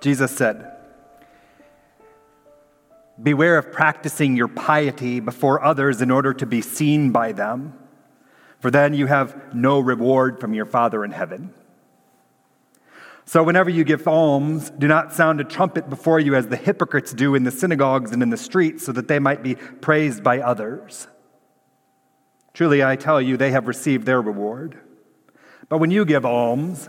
Jesus said, Beware of practicing your piety before others in order to be seen by them, for then you have no reward from your Father in heaven. So, whenever you give alms, do not sound a trumpet before you as the hypocrites do in the synagogues and in the streets, so that they might be praised by others. Truly, I tell you, they have received their reward. But when you give alms,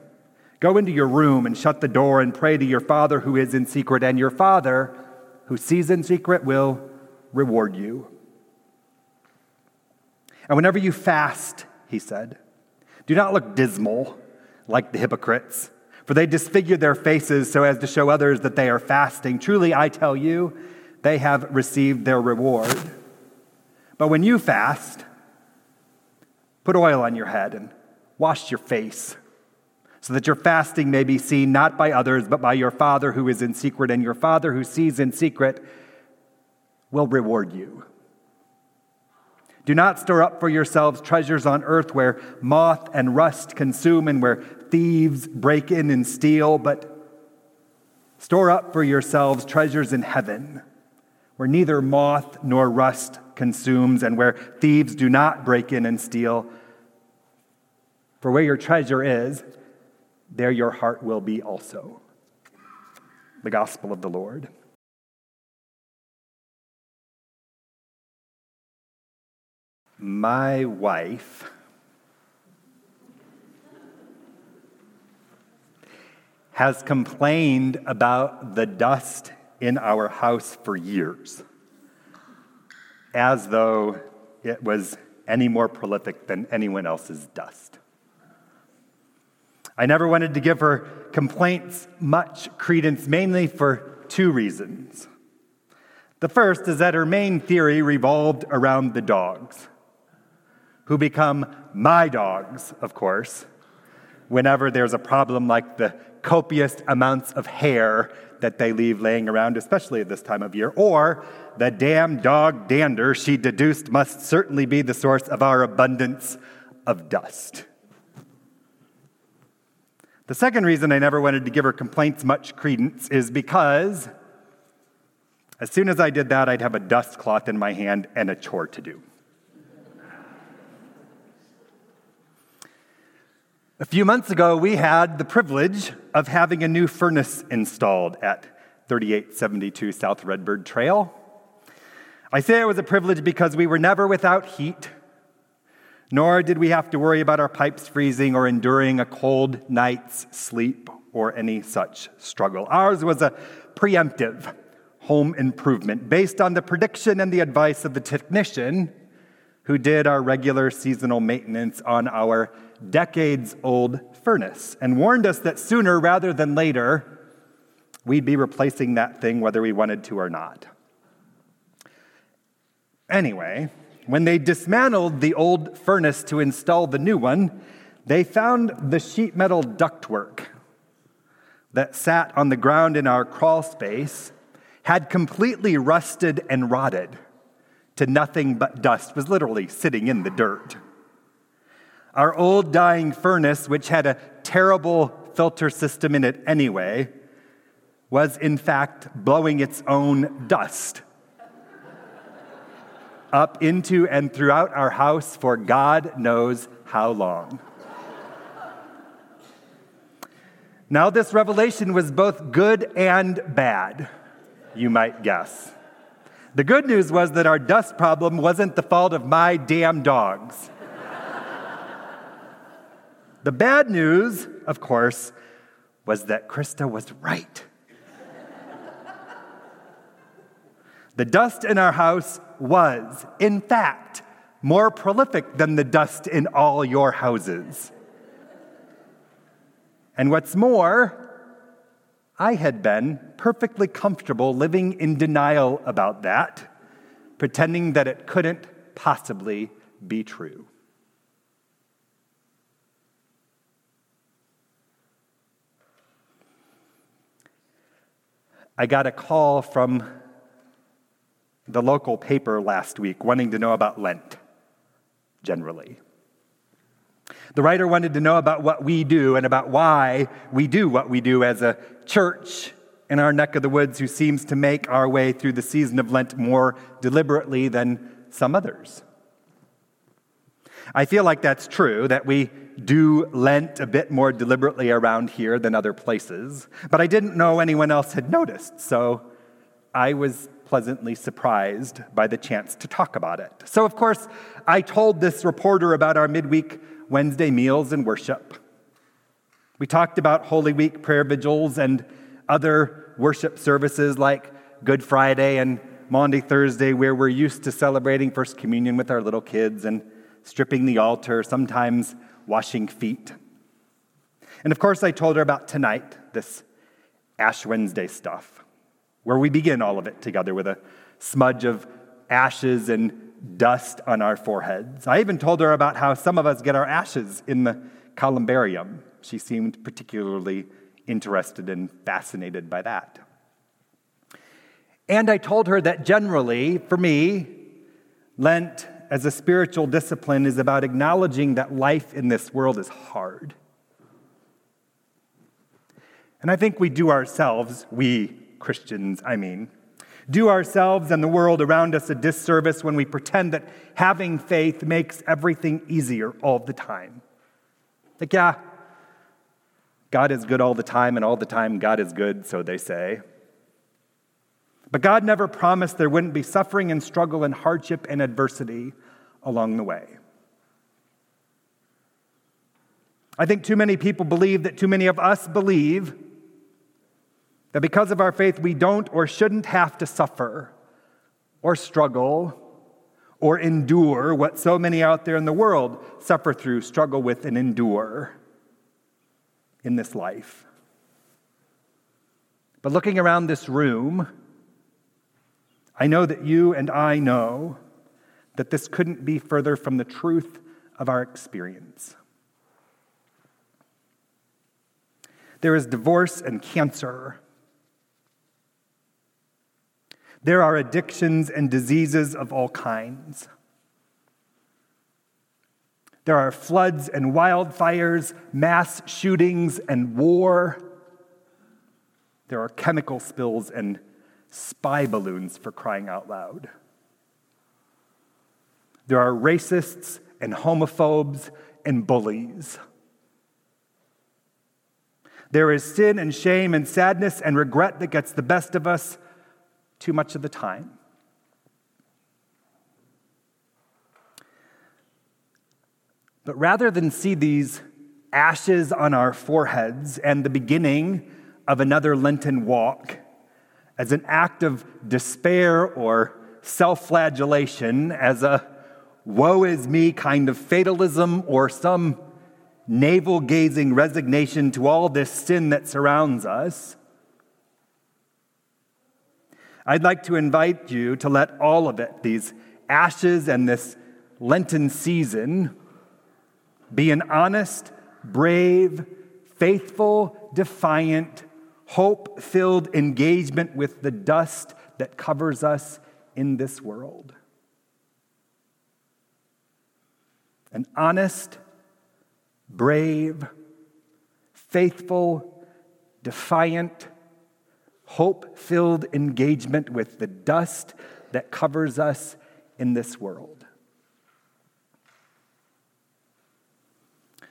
Go into your room and shut the door and pray to your Father who is in secret, and your Father who sees in secret will reward you. And whenever you fast, he said, do not look dismal like the hypocrites, for they disfigure their faces so as to show others that they are fasting. Truly, I tell you, they have received their reward. But when you fast, put oil on your head and wash your face so that your fasting may be seen not by others, but by your Father who is in secret, and your Father who sees in secret will reward you. Do not store up for yourselves treasures on earth where moth and rust consume and where thieves break in and steal, but store up for yourselves treasures in heaven where neither moth nor rust consumes and where thieves do not break in and steal. For where your treasure is, there your heart will be also. The Gospel of the Lord. My wife has complained about the dust in our house for years, as though it was any more prolific than anyone else's dust. I never wanted to give her complaints much credence, mainly for two reasons. The first is that her main theory revolved around the dogs, who become my dogs, of course, whenever there's a problem like the copious amounts of hair that they leave laying around, especially at this time of year, or the damn dog dander she deduced must certainly be the source of our abundance of dust. The second reason I never wanted to give her complaints much credence is because as soon as I did that, I'd have a dust cloth in my hand and a chore to do. A few months ago, we had the privilege of having a new furnace installed at 3872 South Redbird Trail. I say it was a privilege because we were never without heat nor did we have to worry about our pipes freezing or enduring a cold night's sleep or any such struggle. Ours was a preemptive home improvement based on the prediction and the advice of the technician who did our regular seasonal maintenance on our decades old furnace and warned us that sooner rather than later, we'd be replacing that thing whether we wanted to or not. Anyway, when they dismantled the old furnace to install the new one, they found the sheet metal ductwork that sat on the ground in our crawl space had completely rusted and rotted to nothing but dust, was literally sitting in the dirt. Our old dying furnace, which had a terrible filter system in it anyway, was in fact blowing its own dust up into and throughout our house for God knows how long. Now, this revelation was both good and bad, you might guess. The good news was that our dust problem wasn't the fault of my damn dogs. the bad news, of course, was that Krista was right. The dust in our house was, in fact, more prolific than the dust in all your houses. And what's more, I had been perfectly comfortable living in denial about that, pretending that it couldn't possibly be true. I got a call from the local paper last week wanting to know about Lent generally. The writer wanted to know about what we do and about why we do what we do as a church in our neck of the woods who seems to make our way through the season of Lent more deliberately than some others. I feel like that's true, that we do Lent a bit more deliberately around here than other places, but I didn't know anyone else had noticed, so I was pleasantly surprised by the chance to talk about it. So, of course, I told this reporter about our midweek Wednesday meals and worship. We talked about Holy Week prayer vigils and other worship services like Good Friday and Maundy Thursday, where we're used to celebrating First Communion with our little kids and stripping the altar, sometimes washing feet. And of course, I told her about tonight, this Ash Wednesday stuff, where we begin all of it together with a smudge of ashes and dust on our foreheads. I even told her about how some of us get our ashes in the columbarium. She seemed particularly interested and fascinated by that. And I told her that generally, for me, Lent as a spiritual discipline is about acknowledging that life in this world is hard. And I think we do ourselves, we Christians, I mean, do ourselves and the world around us a disservice when we pretend that having faith makes everything easier all the time. Like, yeah, God is good all the time, and all the time God is good, so they say. But God never promised there wouldn't be suffering and struggle and hardship and adversity along the way. I think too many people believe that too many of us believe that because of our faith, we don't or shouldn't have to suffer or struggle or endure what so many out there in the world suffer through, struggle with, and endure in this life. But looking around this room, I know that you and I know that this couldn't be further from the truth of our experience. There is divorce and cancer. There are addictions and diseases of all kinds. There are floods and wildfires, mass shootings and war. There are chemical spills and spy balloons for crying out loud. There are racists and homophobes and bullies. There is sin and shame and sadness and regret that gets the best of us too much of the time. But rather than see these ashes on our foreheads and the beginning of another Lenten walk, as an act of despair or self flagellation, as a woe is me kind of fatalism or some navel gazing resignation to all this sin that surrounds us. I'd like to invite you to let all of it, these ashes and this Lenten season, be an honest, brave, faithful, defiant, hope filled engagement with the dust that covers us in this world. An honest, brave, faithful, defiant, hope filled engagement with the dust that covers us in this world.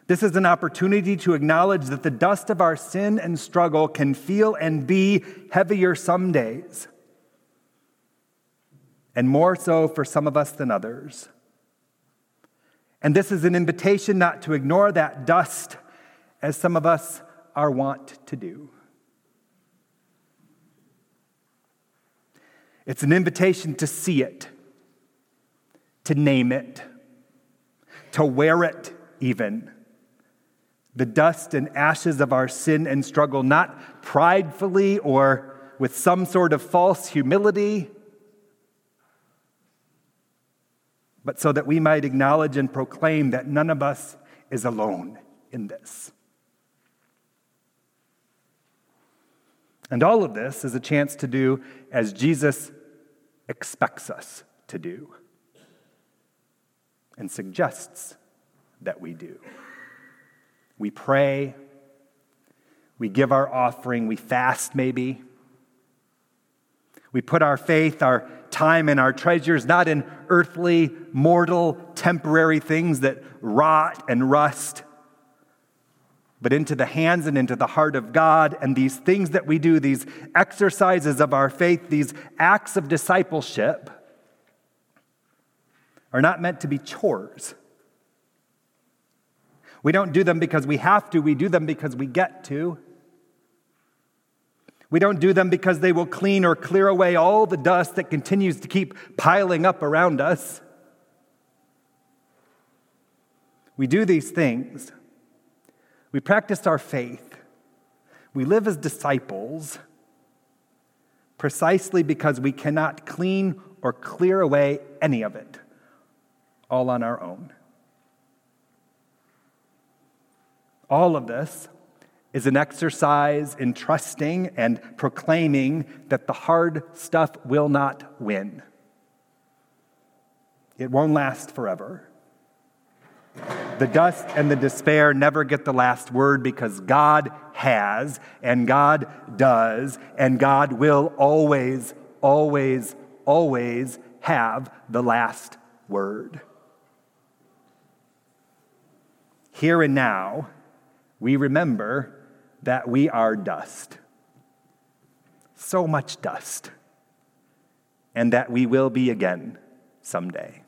This is an opportunity to acknowledge that the dust of our sin and struggle can feel and be heavier some days, and more so for some of us than others. And this is an invitation not to ignore that dust as some of us are wont to do. It's an invitation to see it, to name it, to wear it even the dust and ashes of our sin and struggle, not pridefully or with some sort of false humility, but so that we might acknowledge and proclaim that none of us is alone in this. And all of this is a chance to do as Jesus expects us to do and suggests that we do. We pray, we give our offering, we fast maybe. We put our faith, our time, and our treasures not in earthly, mortal, temporary things that rot and rust, but into the hands and into the heart of God. And these things that we do, these exercises of our faith, these acts of discipleship, are not meant to be chores. We don't do them because we have to, we do them because we get to. We don't do them because they will clean or clear away all the dust that continues to keep piling up around us. We do these things. We practice our faith. We live as disciples precisely because we cannot clean or clear away any of it all on our own. All of this is an exercise in trusting and proclaiming that the hard stuff will not win. It won't last forever. The dust and the despair never get the last word because God has, and God does, and God will always, always, always have the last word. Here and now, we remember that we are dust. So much dust. And that we will be again someday.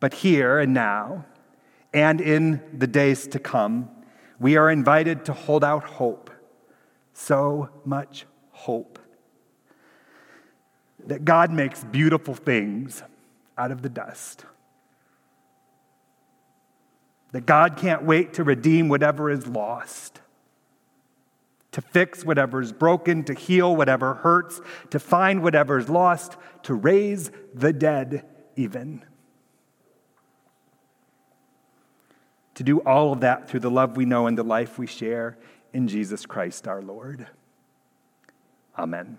But here and now, and in the days to come, we are invited to hold out hope. So much hope. That God makes beautiful things out of the dust that God can't wait to redeem whatever is lost, to fix whatever is broken, to heal whatever hurts, to find whatever is lost, to raise the dead, even. To do all of that through the love we know and the life we share in Jesus Christ our Lord. Amen.